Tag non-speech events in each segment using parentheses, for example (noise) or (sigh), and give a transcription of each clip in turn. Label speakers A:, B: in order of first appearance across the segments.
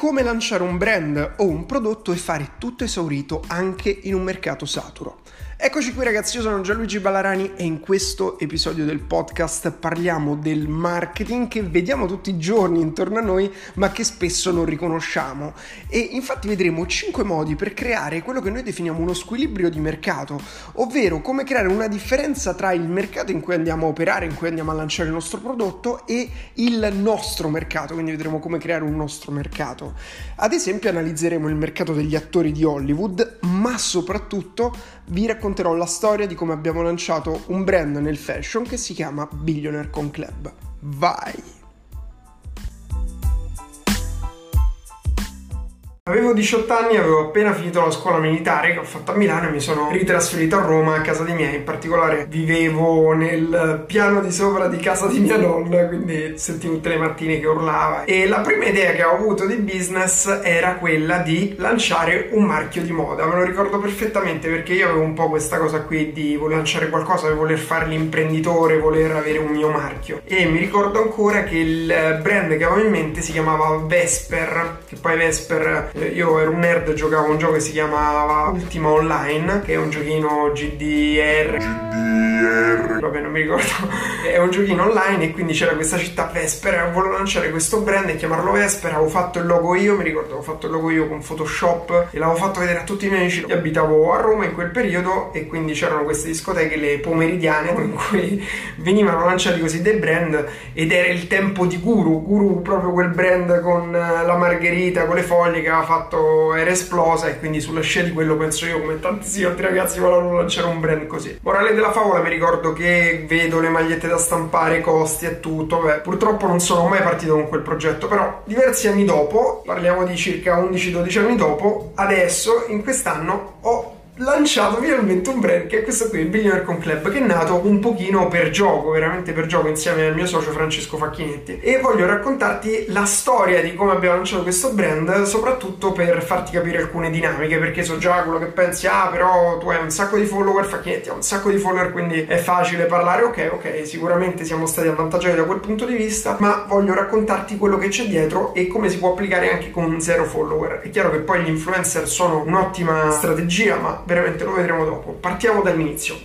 A: come lanciare un brand o un prodotto e fare tutto esaurito anche in un mercato saturo. Eccoci qui ragazzi, io sono Gianluigi Ballarani e in questo episodio del podcast parliamo del marketing che vediamo tutti i giorni intorno a noi ma che spesso non riconosciamo e infatti vedremo 5 modi per creare quello che noi definiamo uno squilibrio di mercato, ovvero come creare una differenza tra il mercato in cui andiamo a operare, in cui andiamo a lanciare il nostro prodotto e il nostro mercato, quindi vedremo come creare un nostro mercato. Ad esempio analizzeremo il mercato degli attori di Hollywood, ma soprattutto vi racconterò la storia di come abbiamo lanciato un brand nel fashion che si chiama Billionaire Con Club. Vai! Avevo 18 anni, avevo appena finito la scuola militare che ho fatto a Milano e mi sono ritrasferito a Roma a casa di miei, in particolare vivevo nel piano di sopra di casa di mia nonna, quindi sentivo tutte le mattine che urlava. E la prima idea che ho avuto di business era quella di lanciare un marchio di moda, me lo ricordo perfettamente perché io avevo un po' questa cosa qui di voler lanciare qualcosa, di voler fare l'imprenditore, voler avere un mio marchio. E mi ricordo ancora che il brand che avevo in mente si chiamava Vesper, che poi Vesper io ero un nerd, giocavo un gioco che si chiamava Ultima Online, che è un giochino GDR. GDR. Vabbè, non mi ricordo. è un giochino online e quindi c'era questa città Vespera. Volevo lanciare questo brand e chiamarlo Vespera. Avevo fatto il logo io, mi ricordo, avevo fatto il logo io con Photoshop e l'avevo fatto vedere a tutti i miei amici. Io abitavo a Roma in quel periodo e quindi c'erano queste discoteche, le pomeridiane, (laughs) in cui venivano lanciati così dei brand ed era il tempo di Guru. Guru, proprio quel brand con la margherita, con le foglie che aveva fatto era esplosa e quindi sulla scia di quello penso io come tantissimi altri ragazzi volevano lanciare un brand così. Morale della favola ricordo che vedo le magliette da stampare, costi e tutto, beh purtroppo non sono mai partito con quel progetto però diversi anni dopo, parliamo di circa 11-12 anni dopo, adesso in quest'anno ho lanciato finalmente un brand che è questo qui, il Billionaire Con Club, che è nato un pochino per gioco, veramente per gioco, insieme al mio socio Francesco Facchinetti. E voglio raccontarti la storia di come abbiamo lanciato questo brand, soprattutto per farti capire alcune dinamiche, perché so già quello che pensi, ah però tu hai un sacco di follower, Facchinetti ha un sacco di follower, quindi è facile parlare, ok, ok, sicuramente siamo stati avvantaggiati da quel punto di vista, ma voglio raccontarti quello che c'è dietro e come si può applicare anche con zero follower. È chiaro che poi gli influencer sono un'ottima strategia, ma veramente lo vedremo dopo. Partiamo dall'inizio.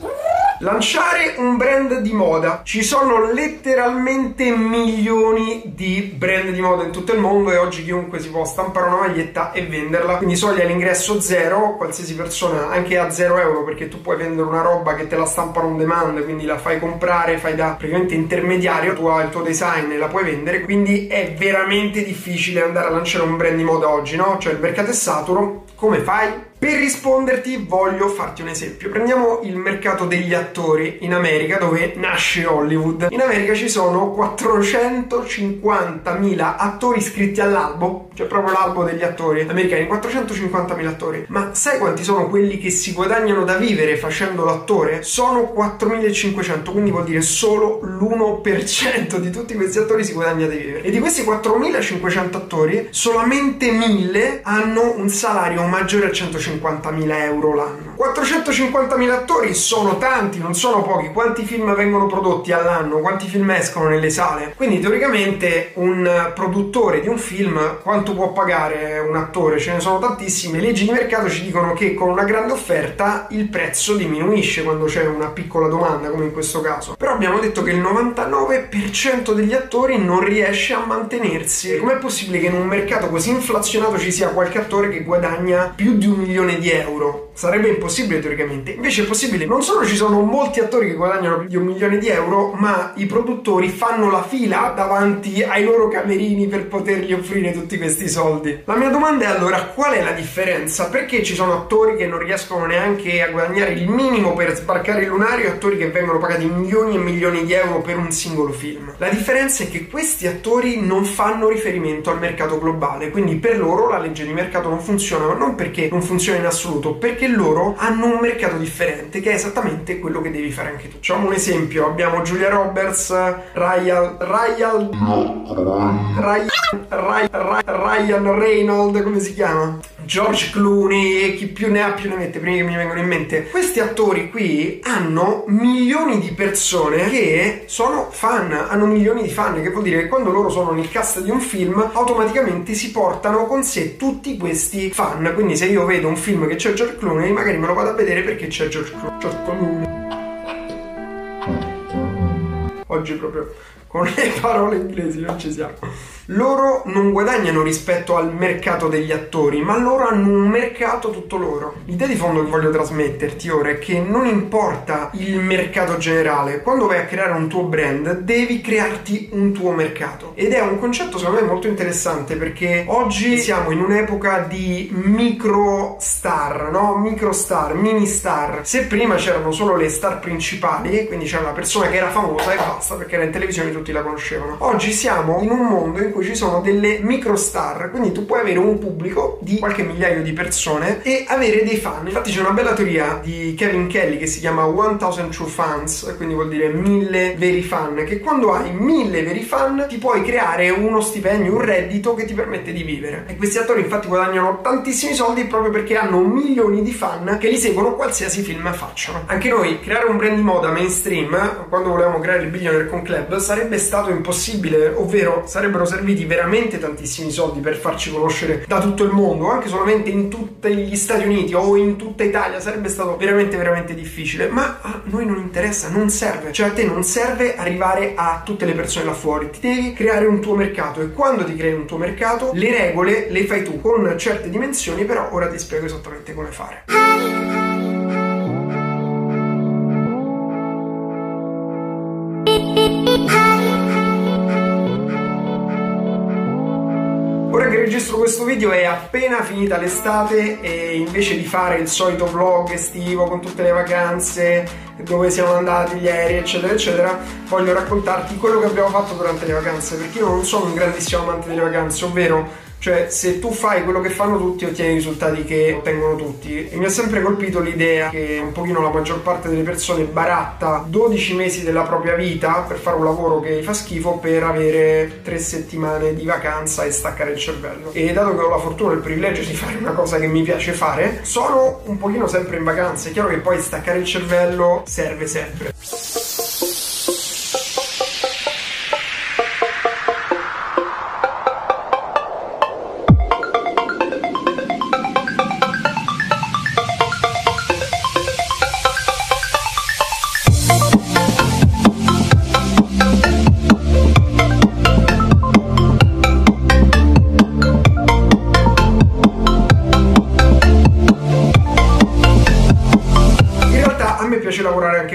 A: Lanciare un brand di moda. Ci sono letteralmente milioni di brand di moda in tutto il mondo e oggi chiunque si può stampare una maglietta e venderla. Quindi soglia all'ingresso zero, qualsiasi persona anche a zero euro perché tu puoi vendere una roba che te la stampano on demand, quindi la fai comprare, fai da praticamente intermediario, tu hai il tuo design e la puoi vendere, quindi è veramente difficile andare a lanciare un brand di moda oggi, no? Cioè il mercato è saturo, come fai? Per risponderti voglio farti un esempio. Prendiamo il mercato degli attori in America dove nasce Hollywood. In America ci sono 450.000 attori iscritti all'albo, cioè proprio l'albo degli attori americani, 450.000 attori. Ma sai quanti sono quelli che si guadagnano da vivere facendo l'attore? Sono 4.500, quindi vuol dire solo l'1% di tutti questi attori si guadagna da vivere. E di questi 4.500 attori, solamente 1.000 hanno un salario maggiore a 150 450.000 euro l'anno. 450.000 attori sono tanti, non sono pochi. Quanti film vengono prodotti all'anno? Quanti film escono nelle sale? Quindi teoricamente un produttore di un film quanto può pagare un attore? Ce ne sono tantissime. Le leggi di mercato ci dicono che con una grande offerta il prezzo diminuisce quando c'è una piccola domanda, come in questo caso. Però abbiamo detto che il 99% degli attori non riesce a mantenersi. Com'è possibile che in un mercato così inflazionato ci sia qualche attore che guadagna più di un milione di euro. Sarebbe impossibile teoricamente. Invece è possibile. Non solo ci sono molti attori che guadagnano più di un milione di euro, ma i produttori fanno la fila davanti ai loro camerini per potergli offrire tutti questi soldi. La mia domanda è allora qual è la differenza? Perché ci sono attori che non riescono neanche a guadagnare il minimo per sbarcare il lunario e attori che vengono pagati milioni e milioni di euro per un singolo film? La differenza è che questi attori non fanno riferimento al mercato globale, quindi per loro la legge di mercato non funziona, ma non perché non funziona in assoluto perché perché loro hanno un mercato differente, che è esattamente quello che devi fare anche tu. Facciamo un esempio, abbiamo Julia Roberts, Ryan, Ryan, Ryan, Ryan, Ryan Reynolds, come si chiama? George Clooney e chi più ne ha più ne mette, prima che mi vengano in mente. Questi attori qui hanno milioni di persone che sono fan, hanno milioni di fan, che vuol dire che quando loro sono nel cast di un film automaticamente si portano con sé tutti questi fan. Quindi se io vedo un film che c'è George Clooney, magari me lo vado a vedere perché c'è Clooney. George Clooney. Oggi proprio con le parole inglesi non ci siamo. Loro non guadagnano rispetto al mercato degli attori, ma loro hanno un mercato tutto loro. L'idea di fondo che voglio trasmetterti ora è che non importa il mercato generale, quando vai a creare un tuo brand devi crearti un tuo mercato. Ed è un concetto secondo me molto interessante perché oggi siamo in un'epoca di micro star, no? Micro star, mini star. Se prima c'erano solo le star principali, quindi c'era una persona che era famosa e basta perché era in televisione tutti la conoscevano. Oggi siamo in un mondo in cui ci sono delle micro star, quindi tu puoi avere un pubblico di qualche migliaio di persone e avere dei fan. Infatti c'è una bella teoria di Kevin Kelly che si chiama 1000 True Fans, quindi vuol dire mille veri fan, che quando hai mille veri fan ti puoi creare uno stipendio, un reddito che ti permette di vivere. E questi attori infatti guadagnano tantissimi soldi proprio perché hanno milioni di fan che li seguono qualsiasi film facciano. Anche noi creare un brand di moda mainstream, quando volevamo creare il Billionaire Con Club, sarebbe stato impossibile, ovvero sarebbero serviti serviti veramente tantissimi soldi per farci conoscere da tutto il mondo, anche solamente in tutti gli Stati Uniti o in tutta Italia sarebbe stato veramente veramente difficile, ma a noi non interessa, non serve, cioè a te non serve arrivare a tutte le persone là fuori, ti devi creare un tuo mercato e quando ti crei un tuo mercato le regole le fai tu con certe dimensioni, però ora ti spiego esattamente come fare. Registro questo video è appena finita l'estate e invece di fare il solito vlog estivo con tutte le vacanze, dove siamo andati ieri, eccetera, eccetera, voglio raccontarti quello che abbiamo fatto durante le vacanze, perché io non sono un grandissimo amante delle vacanze, ovvero cioè, se tu fai quello che fanno tutti, ottieni i risultati che ottengono tutti. E mi ha sempre colpito l'idea che un pochino la maggior parte delle persone baratta 12 mesi della propria vita per fare un lavoro che gli fa schifo per avere 3 settimane di vacanza e staccare il cervello. E dato che ho la fortuna e il privilegio di fare una cosa che mi piace fare, sono un pochino sempre in vacanza. È chiaro che poi staccare il cervello serve sempre.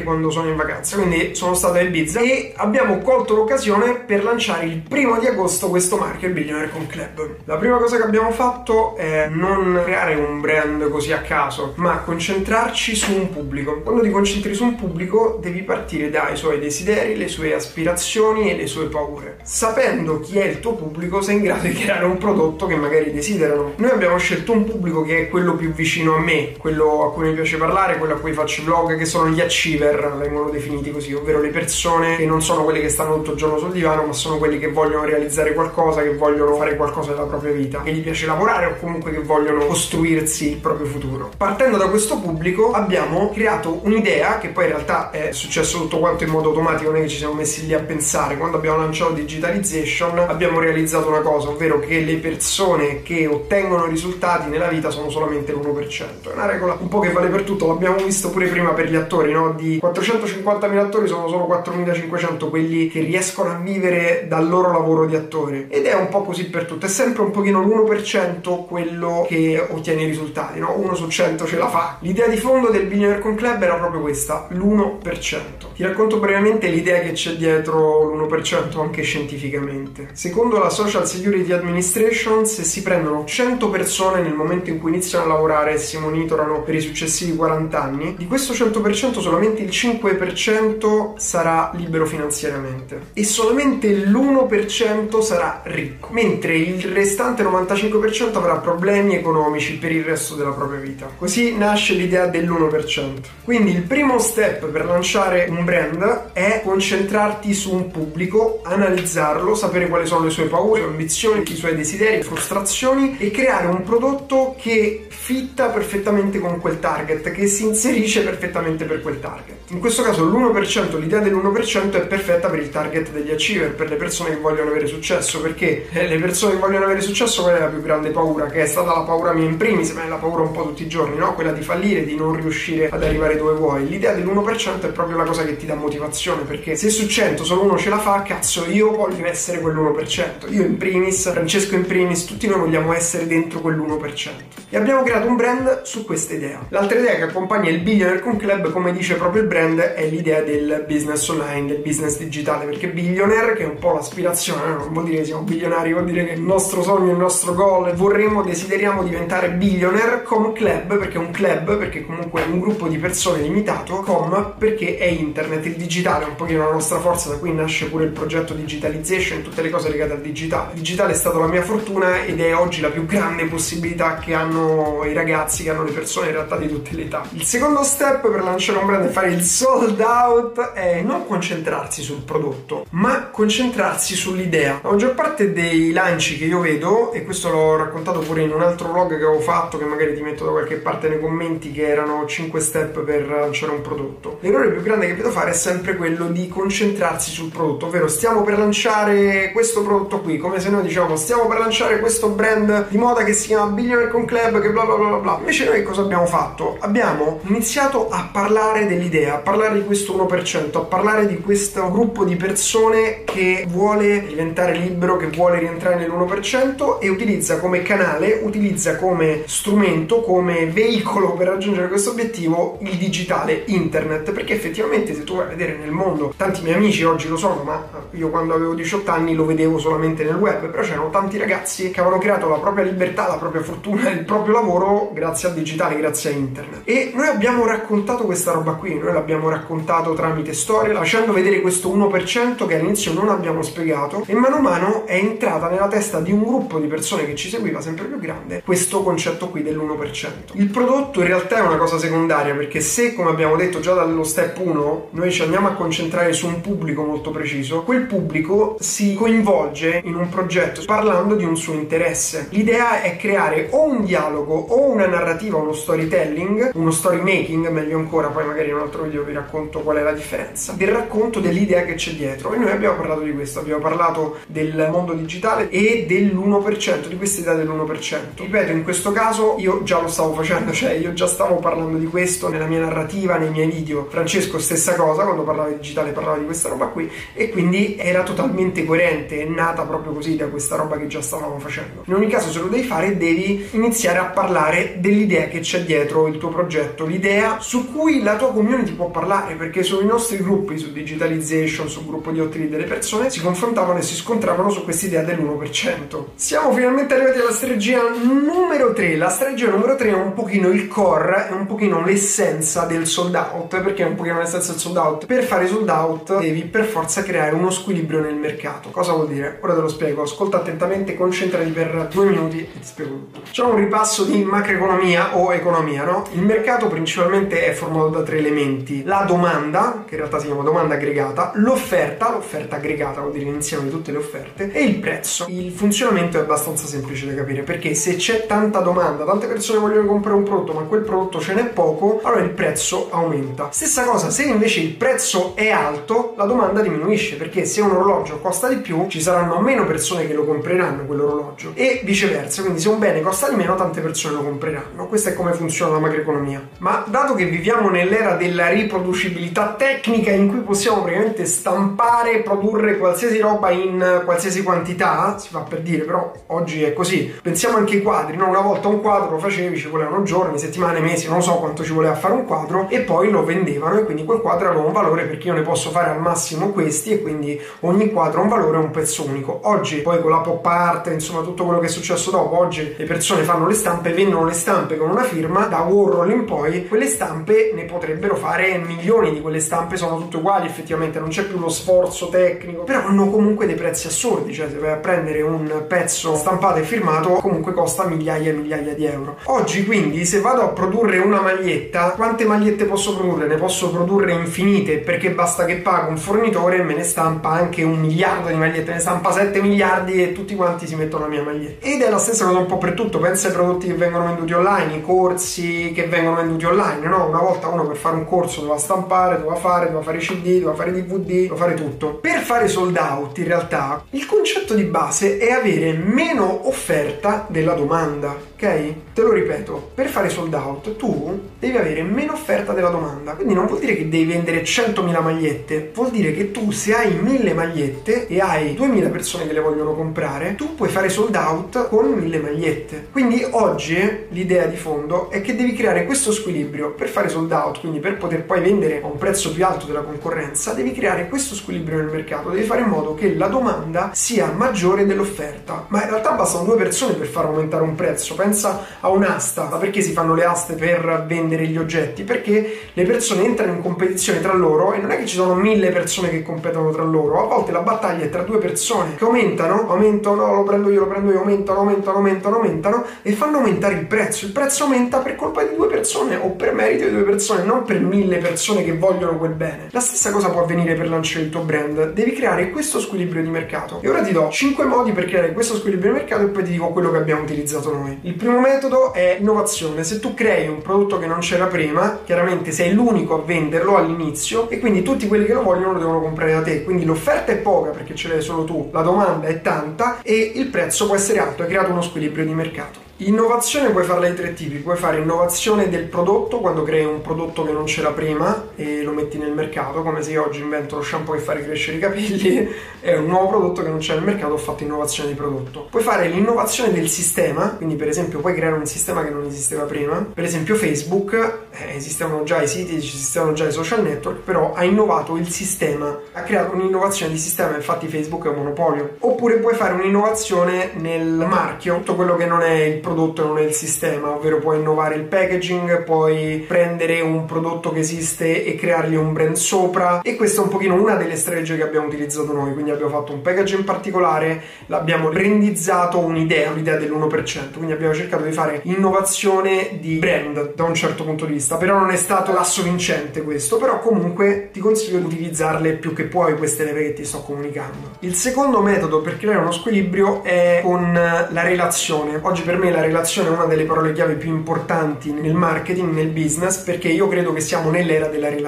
A: Quando sono in vacanza, quindi sono stato a Ibiza e abbiamo colto l'occasione per lanciare il primo di agosto questo marchio, il Billionaire Con Club. La prima cosa che abbiamo fatto è non creare un brand così a caso, ma concentrarci su un pubblico. Quando ti concentri su un pubblico devi partire dai suoi desideri, le sue aspirazioni e le sue paure. Sapendo chi è il tuo pubblico sei in grado di creare un prodotto che magari desiderano. Noi abbiamo scelto un pubblico che è quello più vicino a me, quello a cui mi piace parlare, quello a cui faccio vlog, che sono gli achiever, vengono definiti così, ovvero le persone che non sono quelle che stanno tutto il giorno sul divano, ma sono quelli che vogliono realizzare qualcosa, che vogliono fare qualcosa della propria vita, che gli piace lavorare o comunque che vogliono costruirsi il proprio futuro. Partendo da questo pubblico abbiamo creato un'idea che poi in realtà è successo tutto quanto in modo automatico, non è che ci siamo messi lì a pensare. Quando abbiamo lanciato Digitalization abbiamo realizzato una cosa, ovvero che le persone che ottengono risultati nella vita sono solamente l'1%. È una regola un po' che vale per tutto, l'abbiamo visto pure prima per gli attori, no? Di 450.000 attori sono solo 4.500 quelli che riescono a vivere dal loro lavoro di attore ed è un po' così per tutto, è sempre un pochino l'1% quello che ottiene i risultati, no? 1 su 100 ce la fa. L'idea di fondo del Billionaire Con Club era proprio questa, l'1%. Ti racconto brevemente l'idea che c'è dietro l'1% anche scientificamente. Secondo la Social Security Administration, se si prendono 100 persone nel momento in cui iniziano a lavorare e si monitorano per i successivi 40 anni, di questo 100% solamente solamente il 5% sarà libero finanziariamente e solamente l'1% sarà ricco, mentre il restante 95% avrà problemi economici per il resto della propria vita. Così nasce l'idea dell'1%. Quindi il primo step per lanciare un brand è concentrarti su un pubblico, analizzarlo, sapere quali sono le sue paure, ambizioni, i suoi desideri, frustrazioni e creare un prodotto che fitta perfettamente con quel target, che si inserisce perfettamente per quel target. In questo caso l'1%, l'idea dell'1% è perfetta per il target degli achiever, per le persone che vogliono avere successo, perché eh, le persone che vogliono avere successo qual è la più grande paura? Che è stata la paura mia in primis, ma è la paura un po' tutti i giorni, no? Quella di fallire, di non riuscire ad arrivare dove vuoi. L'idea dell'1% è proprio la cosa che ti dà motivazione, perché se su 100 solo uno ce la fa, cazzo, io voglio essere quell'1%. Io in primis, Francesco in primis, tutti noi vogliamo essere dentro quell'1%. E abbiamo creato un brand su questa idea. L'altra idea che accompagna il Billionaire Con Club, come dice proprio il brand, è l'idea del business online, del business digitale, perché Billionaire, che è un po' l'aspirazione, non vuol dire che siamo bilionari, vuol dire che il nostro sogno, il nostro goal, vorremmo, desideriamo diventare billionaire, com club, perché è un club, perché comunque è un gruppo di persone limitato, com perché è internet, il digitale è un pochino la nostra forza, da qui nasce pure il progetto digitalization, tutte le cose legate al digitale. Il digitale è stata la mia fortuna ed è oggi la più grande possibilità che hanno i ragazzi, che hanno le persone in realtà di tutte le età. Il secondo step per lanciare un brand e fare il sold out è non concentrarsi sul prodotto, ma concentrarsi sull'idea. La maggior parte dei lanci che io vedo, e questo l'ho raccontato pure in un altro vlog che avevo fatto, che magari ti metto da qualche parte nei commenti, che erano 5 step per lanciare un prodotto. L'errore più grande che vedo fare è sempre quello di concentrarsi sul prodotto, ovvero stiamo per lanciare questo prodotto qui, come se noi diciamo stiamo per lanciare questo brand di moda che si chiama Billionaire Con Club, che bla bla bla bla. Invece noi cosa abbiamo fatto? Abbiamo iniziato a parlare dell'idea, a parlare di questo 1%, a parlare di questo gruppo di persone che vuole diventare libero, che vuole rientrare nell'1% e utilizza come canale, utilizza come strumento, come veicolo per raggiungere questo obiettivo il digitale, internet, perché effettivamente se tu vai a vedere nel mondo, tanti miei amici oggi lo sono, ma io quando avevo 18 anni lo vedevo solamente nel web, però c'erano tanti ragazzi che avevano creato la propria libertà, la propria fortuna, il proprio lavoro grazie al digitale, grazie a internet. E noi abbiamo raccontato questa roba qui, noi l'abbiamo raccontato tramite storie, facendo vedere questo 1% che all'inizio non abbiamo spiegato e mano a mano è entrata nella testa di un gruppo di persone che ci seguiva sempre più grande questo concetto qui dell'1%. Il prodotto in realtà è una cosa secondaria perché se, come abbiamo detto già dallo step 1, noi ci andiamo a concentrare su un pubblico molto preciso, quel pubblico si coinvolge in un progetto parlando di un suo interesse. L'idea è creare o un dialogo o una narrativa, uno storytelling, uno story making, meglio ancora, poi magari in un altro video vi racconto qual è la differenza, del racconto dell'idea che c'è dietro. E noi abbiamo parlato di questo, abbiamo parlato del mondo digitale e dell'1%, di questa idea dell'1%. Ripeto, in questo caso io già lo stavo facendo, cioè io già stavo parlando di questo nella mia narrativa, nei miei video. Francesco stessa cosa, quando parlava di digitale parlava di questa roba qui e quindi era totalmente coerente, è nata proprio così da questa roba che già stavamo facendo. In ogni caso se lo devi fare devi iniziare a parlare dell'idea che c'è dietro il tuo progetto, l'idea su cui la tua community può parlare, perché sui nostri gruppi, su digitalization, sul gruppo di Hot delle persone si confrontavano e si scontravano su questa idea dell'1%. Siamo finalmente arrivati alla strategia numero 3. La strategia numero 3 è un pochino il core, è un pochino l'essenza del sold out, perché è un pochino l'essenza del sold out. Per fare sold out devi per forza creare uno squilibrio nel mercato. Cosa vuol dire? Ora te lo spiego, ascolta attentamente, concentrati per due minuti e ti spiego tutto. Facciamo un ripasso di macroeconomia o economia, no? Il mercato principalmente è formato da tre elementi. La domanda, che in realtà si chiama domanda aggregata, l'offerta, l'offerta aggregata vuol dire l'insieme di tutte le offerte, e il prezzo. Il funzionamento è abbastanza semplice da capire, perché se c'è tanta domanda, tante persone vogliono comprare un prodotto, ma quel prodotto ce n'è poco, allora il prezzo aumenta. Stessa cosa, se invece il prezzo è alto, la domanda diminuisce, perché se un orologio costa di più, ci saranno meno persone che lo compreranno quell'orologio e viceversa, quindi se un bene costa di meno, tante persone lo compreranno. Questa è come funziona la macroeconomia. Ma dato che viviamo nell'era della riproducibilità tecnica in cui possiamo praticamente stampare e produrre qualsiasi roba in qualsiasi quantità, si fa per dire, però oggi è così. Pensiamo anche ai quadri, no? Una volta un quadro lo facevi, ci volevano giorni, settimane, mesi, non so quanto ci voleva fare un quadro e poi lo vendevano e quindi quel quadro aveva un valore perché io ne posso fare al massimo questi e quindi ogni quadro ha un valore un pezzo unico. Oggi poi con la pop art, insomma tutto quello che è successo dopo, oggi le persone fanno le stampe, vendono le stampe con una firma, da Warhol in poi quelle stampe ne potrebbero fare milioni di quelle stampe, sono tutte uguali effettivamente, non c'è più lo sforzo tecnico, però hanno comunque dei prezzi assurdi, cioè se vai a prendere un pezzo stampato e firmato comunque costa migliaia e migliaia di euro. Oggi quindi se vado a produrre una maglietta, quante magliette posso produrre? Ne posso produrre infinite perché basta che pago un fornitore e me ne stampa anche un miliardo di magliette, ne stampa 7 miliardi e tutti quanti si mettono la mia maglietta. Ed è la stessa cosa un po' per tutto, pensa ai prodotti che vengono venduti online, i corsi che vengono venduti online, no? Una volta uno per fare un corso doveva stampare, doveva fare, doveva fare CD, doveva fare DVD, doveva fare tutto. Per fare sold out in realtà il concetto di base è avere meno offerta della domanda, ok? Te lo ripeto, per fare sold out tu devi avere meno offerta della domanda, quindi non vuol dire che devi vendere 100.000 magliette, vuol dire che tu se hai 1000 magliette e hai 2000 persone che le vogliono comprare, tu puoi fare sold out con 1000 magliette. Quindi oggi l'idea di fondo è che devi creare questo squilibrio per fare sold out, quindi per poter poi vendere a un prezzo più alto della concorrenza, devi creare questo squilibrio nel mercato, devi fare in modo che la domanda sia maggiore dell'offerta. Ma in realtà bastano due persone per far aumentare un prezzo. Pensa a un'asta. Ma perché si fanno le aste per vendere gli oggetti? Perché le persone entrano in competizione tra loro e non è che ci sono mille persone che competono tra loro. A volte la battaglia è tra due persone che aumentano, aumentano, no, lo prendo io, lo prendo io, aumentano, aumentano, aumentano, aumentano e fanno aumentare il prezzo. Il prezzo aumenta per colpa di due persone o per merito di due persone, non per mille persone che vogliono quel bene. La stessa cosa può avvenire per lanciare il tuo brand. Devi creare questo squilibrio di mercato. E ora ti do 5 modi per creare questo squilibrio di mercato e poi ti dico quello che abbiamo utilizzato noi. Il primo metodo è innovazione. Se tu crei un prodotto che non c'era prima, chiaramente sei l'unico a venderlo all'inizio e quindi tutti quelli che lo vogliono lo devono comprare da te. Quindi l'offerta è poca perché ce l'hai solo tu, la domanda è tanta e il prezzo può essere alto. Hai creato uno squilibrio di mercato. Innovazione puoi farla di tre tipi, puoi fare innovazione del prodotto quando crei un prodotto che non c'era prima e lo metti nel mercato, come se io oggi invento lo shampoo che fa ricrescere i capelli, (laughs) è un nuovo prodotto che non c'è nel mercato, ho fatto innovazione di prodotto. Puoi fare l'innovazione del sistema, quindi per esempio puoi creare un sistema che non esisteva prima, per esempio Facebook, eh, esistevano già i siti, esistevano già i social network, però ha innovato il sistema, ha creato un'innovazione di sistema, infatti Facebook è un monopolio. Oppure puoi fare un'innovazione nel marchio, tutto quello che non è il prodotto prodotto non è il sistema, ovvero puoi innovare il packaging, puoi prendere un prodotto che esiste e creargli un brand sopra e questa è un pochino una delle strategie che abbiamo utilizzato noi, quindi abbiamo fatto un packaging particolare, l'abbiamo rendizzato un'idea, un'idea dell'1%, quindi abbiamo cercato di fare innovazione di brand da un certo punto di vista, però non è stato l'asso vincente questo, però comunque ti consiglio di utilizzarle più che puoi queste leve che ti sto comunicando. Il secondo metodo per creare uno squilibrio è con la relazione. Oggi per me la relazione è una delle parole chiave più importanti nel marketing, nel business, perché io credo che siamo nell'era della relazione.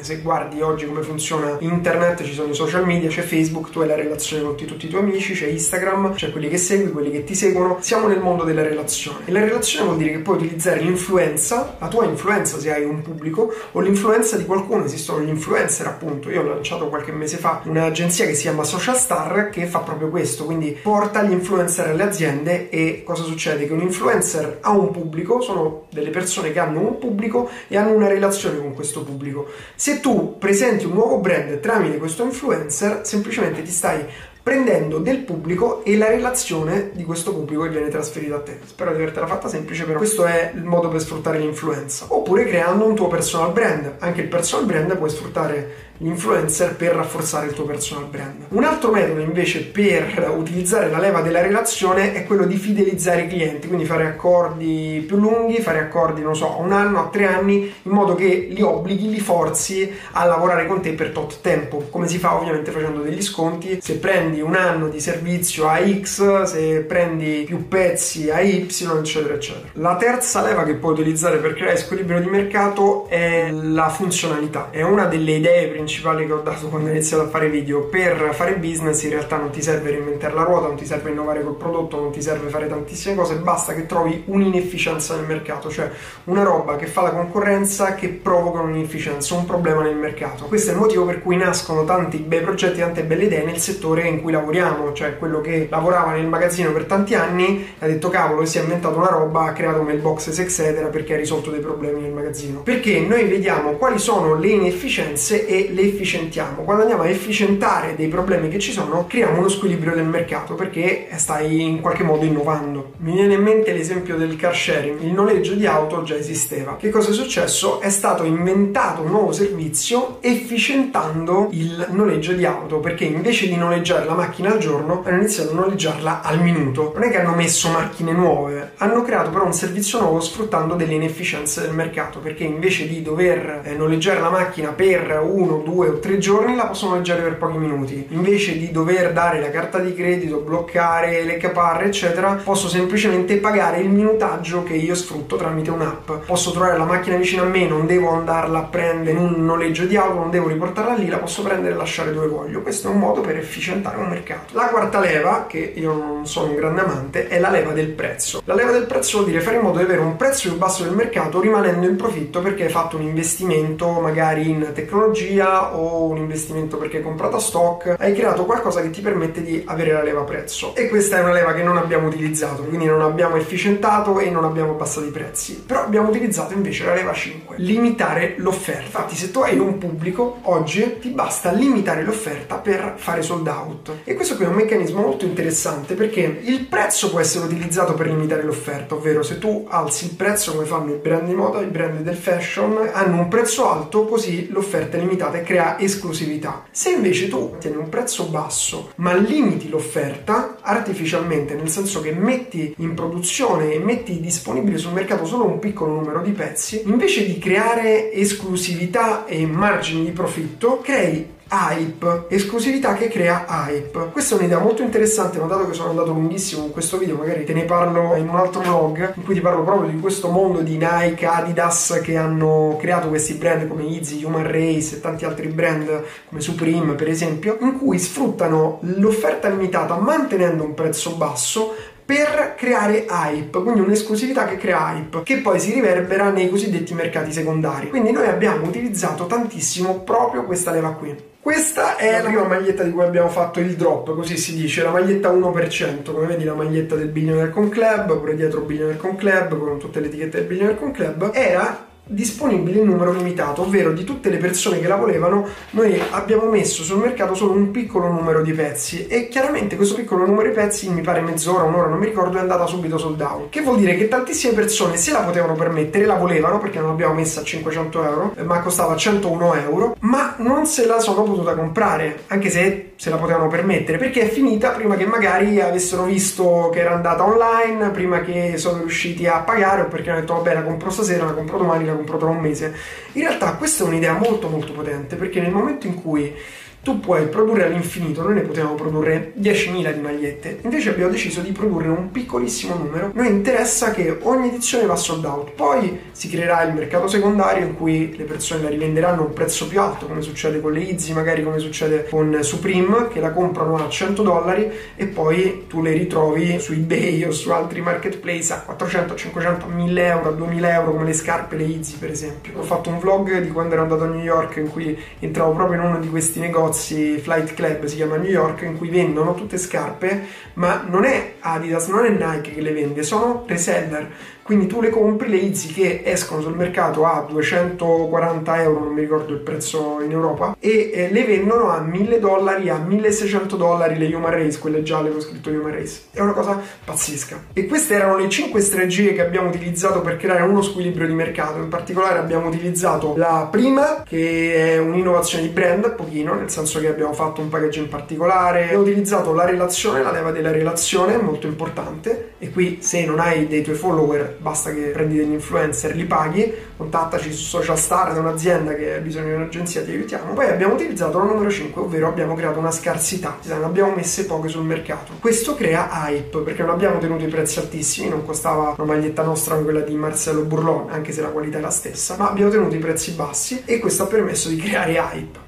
A: Se guardi oggi come funziona internet, ci sono i social media, c'è Facebook, tu hai la relazione con tutti i tuoi amici, c'è Instagram, c'è quelli che segui, quelli che ti seguono. Siamo nel mondo della relazione. E la relazione vuol dire che puoi utilizzare l'influenza, la tua influenza se hai un pubblico, o l'influenza di qualcuno. Esistono gli influencer, appunto. Io ho lanciato qualche mese fa un'agenzia che si chiama Social Star che fa proprio questo, quindi porta gli influencer alle aziende e cosa succede? Che un influencer ha un pubblico, sono delle persone che hanno un pubblico e hanno una relazione con questo pubblico. Se tu presenti un nuovo brand tramite questo influencer, semplicemente ti stai prendendo del pubblico e la relazione di questo pubblico che viene trasferita a te. Spero di avertela fatta semplice, però questo è il modo per sfruttare l'influenza. Oppure creando un tuo personal brand. Anche il personal brand puoi sfruttare l'influencer per rafforzare il tuo personal brand. Un altro metodo invece per utilizzare la leva della relazione è quello di fidelizzare i clienti, quindi fare accordi più lunghi, fare accordi, non so, a un anno, a tre anni, in modo che li obblighi, li forzi a lavorare con te per tot tempo. Come si fa ovviamente facendo degli sconti. Se prendi un anno di servizio a X, se prendi più pezzi a Y, eccetera, eccetera. La terza leva che puoi utilizzare per creare squilibrio di mercato è la funzionalità. È una delle idee principali principali che ho dato quando ho iniziato a fare video. Per fare business in realtà non ti serve reinventare la ruota, non ti serve innovare col prodotto, non ti serve fare tantissime cose, basta che trovi un'inefficienza nel mercato, cioè una roba che fa la concorrenza che provoca un'inefficienza, un problema nel mercato. Questo è il motivo per cui nascono tanti bei progetti, tante belle idee nel settore in cui lavoriamo, cioè quello che lavorava nel magazzino per tanti anni ha detto cavolo, si è inventato una roba, ha creato mailboxes eccetera perché ha risolto dei problemi nel magazzino. Perché noi vediamo quali sono le inefficienze e le efficientiamo. Quando andiamo a efficientare dei problemi che ci sono, creiamo uno squilibrio del mercato perché stai in qualche modo innovando. Mi viene in mente l'esempio del car sharing, il noleggio di auto già esisteva. Che cosa è successo? È stato inventato un nuovo servizio efficientando il noleggio di auto perché invece di noleggiare la macchina al giorno hanno iniziato a noleggiarla al minuto. Non è che hanno messo macchine nuove, hanno creato però un servizio nuovo sfruttando delle inefficienze del mercato perché invece di dover eh, noleggiare la macchina per uno, due o tre giorni la possono noleggiare per pochi minuti. Invece di dover dare la carta di credito, bloccare le caparre, eccetera, posso semplicemente pagare il minutaggio che io sfrutto tramite un'app. Posso trovare la macchina vicino a me, non devo andarla a prendere in un noleggio di auto, non devo riportarla lì, la posso prendere e lasciare dove voglio. Questo è un modo per efficientare un mercato. La quarta leva, che io non sono un grande amante, è la leva del prezzo. La leva del prezzo vuol dire fare in modo di avere un prezzo più basso del mercato rimanendo in profitto perché hai fatto un investimento magari in tecnologia o un investimento perché hai comprato a stock, hai creato qualcosa che ti permette di avere la leva prezzo. E questa è una leva che non abbiamo utilizzato, quindi non abbiamo efficientato e non abbiamo abbassato i prezzi. Però abbiamo utilizzato invece la leva 5, limitare l'offerta. Infatti se tu hai un pubblico, oggi ti basta limitare l'offerta per fare sold out. E questo qui è un meccanismo molto interessante perché il prezzo può essere utilizzato per limitare l'offerta, ovvero se tu alzi il prezzo come fanno i brand di moda, i brand del fashion, hanno un prezzo alto così l'offerta è limitata e crea esclusività. Se invece tu tieni un prezzo basso ma limiti l'offerta artificialmente, nel senso che metti in produzione e metti disponibile sul mercato solo un piccolo numero di pezzi, invece di creare esclusività e margini di profitto, crei hype, esclusività che crea hype. Questa è un'idea molto interessante, ma dato che sono andato lunghissimo in questo video, magari te ne parlo in un altro vlog in cui ti parlo proprio di questo mondo di Nike, Adidas che hanno creato questi brand come Easy, Human Race e tanti altri brand come Supreme per esempio, in cui sfruttano l'offerta limitata mantenendo un prezzo basso per creare hype, quindi un'esclusività che crea hype, che poi si riverbera nei cosiddetti mercati secondari. Quindi noi abbiamo utilizzato tantissimo proprio questa leva qui. Questa è la prima maglietta di cui abbiamo fatto il drop, così si dice, la maglietta 1%, come vedi la maglietta del Billionaire Con Club, pure dietro Billionaire Con Club, con tutte le etichette del Billionaire Con Club, era disponibile in numero limitato, ovvero di tutte le persone che la volevano, noi abbiamo messo sul mercato solo un piccolo numero di pezzi e chiaramente questo piccolo numero di pezzi, mi pare mezz'ora, un'ora, non mi ricordo, è andata subito sold out. Che vuol dire che tantissime persone se la potevano permettere, la volevano perché non l'abbiamo messa a 500 euro, ma costava 101 euro, ma non se la sono potuta comprare, anche se se la potevano permettere, perché è finita prima che magari avessero visto che era andata online, prima che sono riusciti a pagare o perché hanno detto vabbè la compro stasera, la compro domani, la compro tra un mese. In realtà questa è un'idea molto molto potente perché nel momento in cui tu puoi produrre all'infinito, noi ne potevamo produrre 10.000 di magliette, invece abbiamo deciso di produrre un piccolissimo numero. Noi interessa che ogni edizione va sold out, poi si creerà il mercato secondario in cui le persone la rivenderanno a un prezzo più alto, come succede con le Easy, magari come succede con Supreme, che la comprano a 100 dollari e poi tu le ritrovi su eBay o su altri marketplace a 400, 500, 1000 euro, a 2000 euro, come le scarpe, le Easy per esempio. Ho fatto un vlog di quando ero andato a New York in cui entravo proprio in uno di questi negozi negozi Flight Club, si chiama New York, in cui vendono tutte scarpe, ma non è Adidas, non è Nike che le vende, sono reseller quindi tu le compri, le Easy che escono sul mercato a 240 euro, non mi ricordo il prezzo in Europa, e eh, le vendono a 1000 dollari, a 1600 dollari le Human Race, quelle gialle con scritto Human Race. È una cosa pazzesca. E queste erano le 5 strategie che abbiamo utilizzato per creare uno squilibrio di mercato. In particolare abbiamo utilizzato la prima, che è un'innovazione di brand, pochino, nel senso che abbiamo fatto un packaging particolare. Abbiamo utilizzato la relazione, la leva della relazione, molto importante. E qui se non hai dei tuoi follower basta che prendi degli influencer, li paghi, contattaci su Social Star da un'azienda che ha bisogno di un'agenzia, ti aiutiamo. Poi abbiamo utilizzato la numero 5, ovvero abbiamo creato una scarsità, ne abbiamo messe poche sul mercato. Questo crea hype perché non abbiamo tenuto i prezzi altissimi, non costava una maglietta nostra come quella di Marcello Burlon, anche se la qualità è la stessa, ma abbiamo tenuto i prezzi bassi e questo ha permesso di creare hype.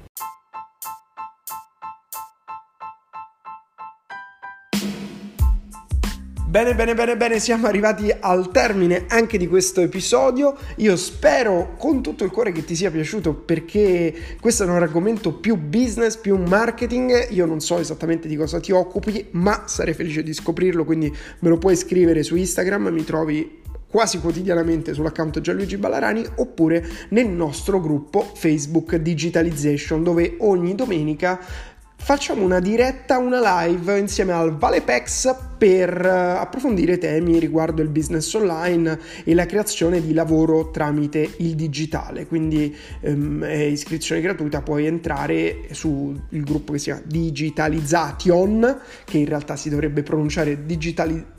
A: Bene, bene, bene, bene, siamo arrivati al termine anche di questo episodio. Io spero con tutto il cuore che ti sia piaciuto perché questo è un argomento più business, più marketing. Io non so esattamente di cosa ti occupi, ma sarei felice di scoprirlo, quindi me lo puoi scrivere su Instagram, mi trovi quasi quotidianamente sull'account Gianluigi Ballarani oppure nel nostro gruppo Facebook Digitalization dove ogni domenica facciamo una diretta, una live insieme al Valepex per eh, approfondire temi riguardo il business online e la creazione di lavoro tramite il digitale. Quindi ehm, è iscrizione gratuita, puoi entrare sul gruppo che si chiama Digitalization, che in realtà si dovrebbe pronunciare digitalization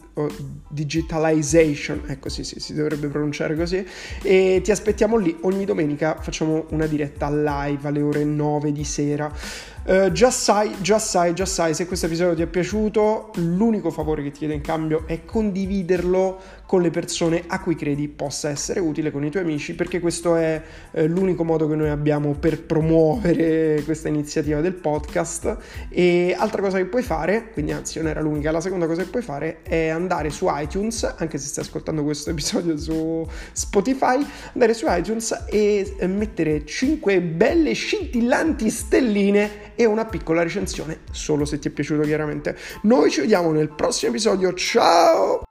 A: digitalization, ecco sì, sì, si dovrebbe pronunciare così, e ti aspettiamo lì ogni domenica, facciamo una diretta live alle ore 9 di sera. Già sai, già sai, già sai, se questo episodio ti è piaciuto, l'unico favore che ti chiedo in cambio è condividerlo con le persone a cui credi possa essere utile, con i tuoi amici, perché questo è uh, l'unico modo che noi abbiamo per promuovere questa iniziativa del podcast. E altra cosa che puoi fare, quindi anzi non era l'unica, la seconda cosa che puoi fare è andare su iTunes, anche se stai ascoltando questo episodio su Spotify, andare su iTunes e mettere 5 belle scintillanti stelline e una piccola recensione, solo se ti è piaciuto chiaramente. Noi ci vediamo nel prossimo episodio, ciao!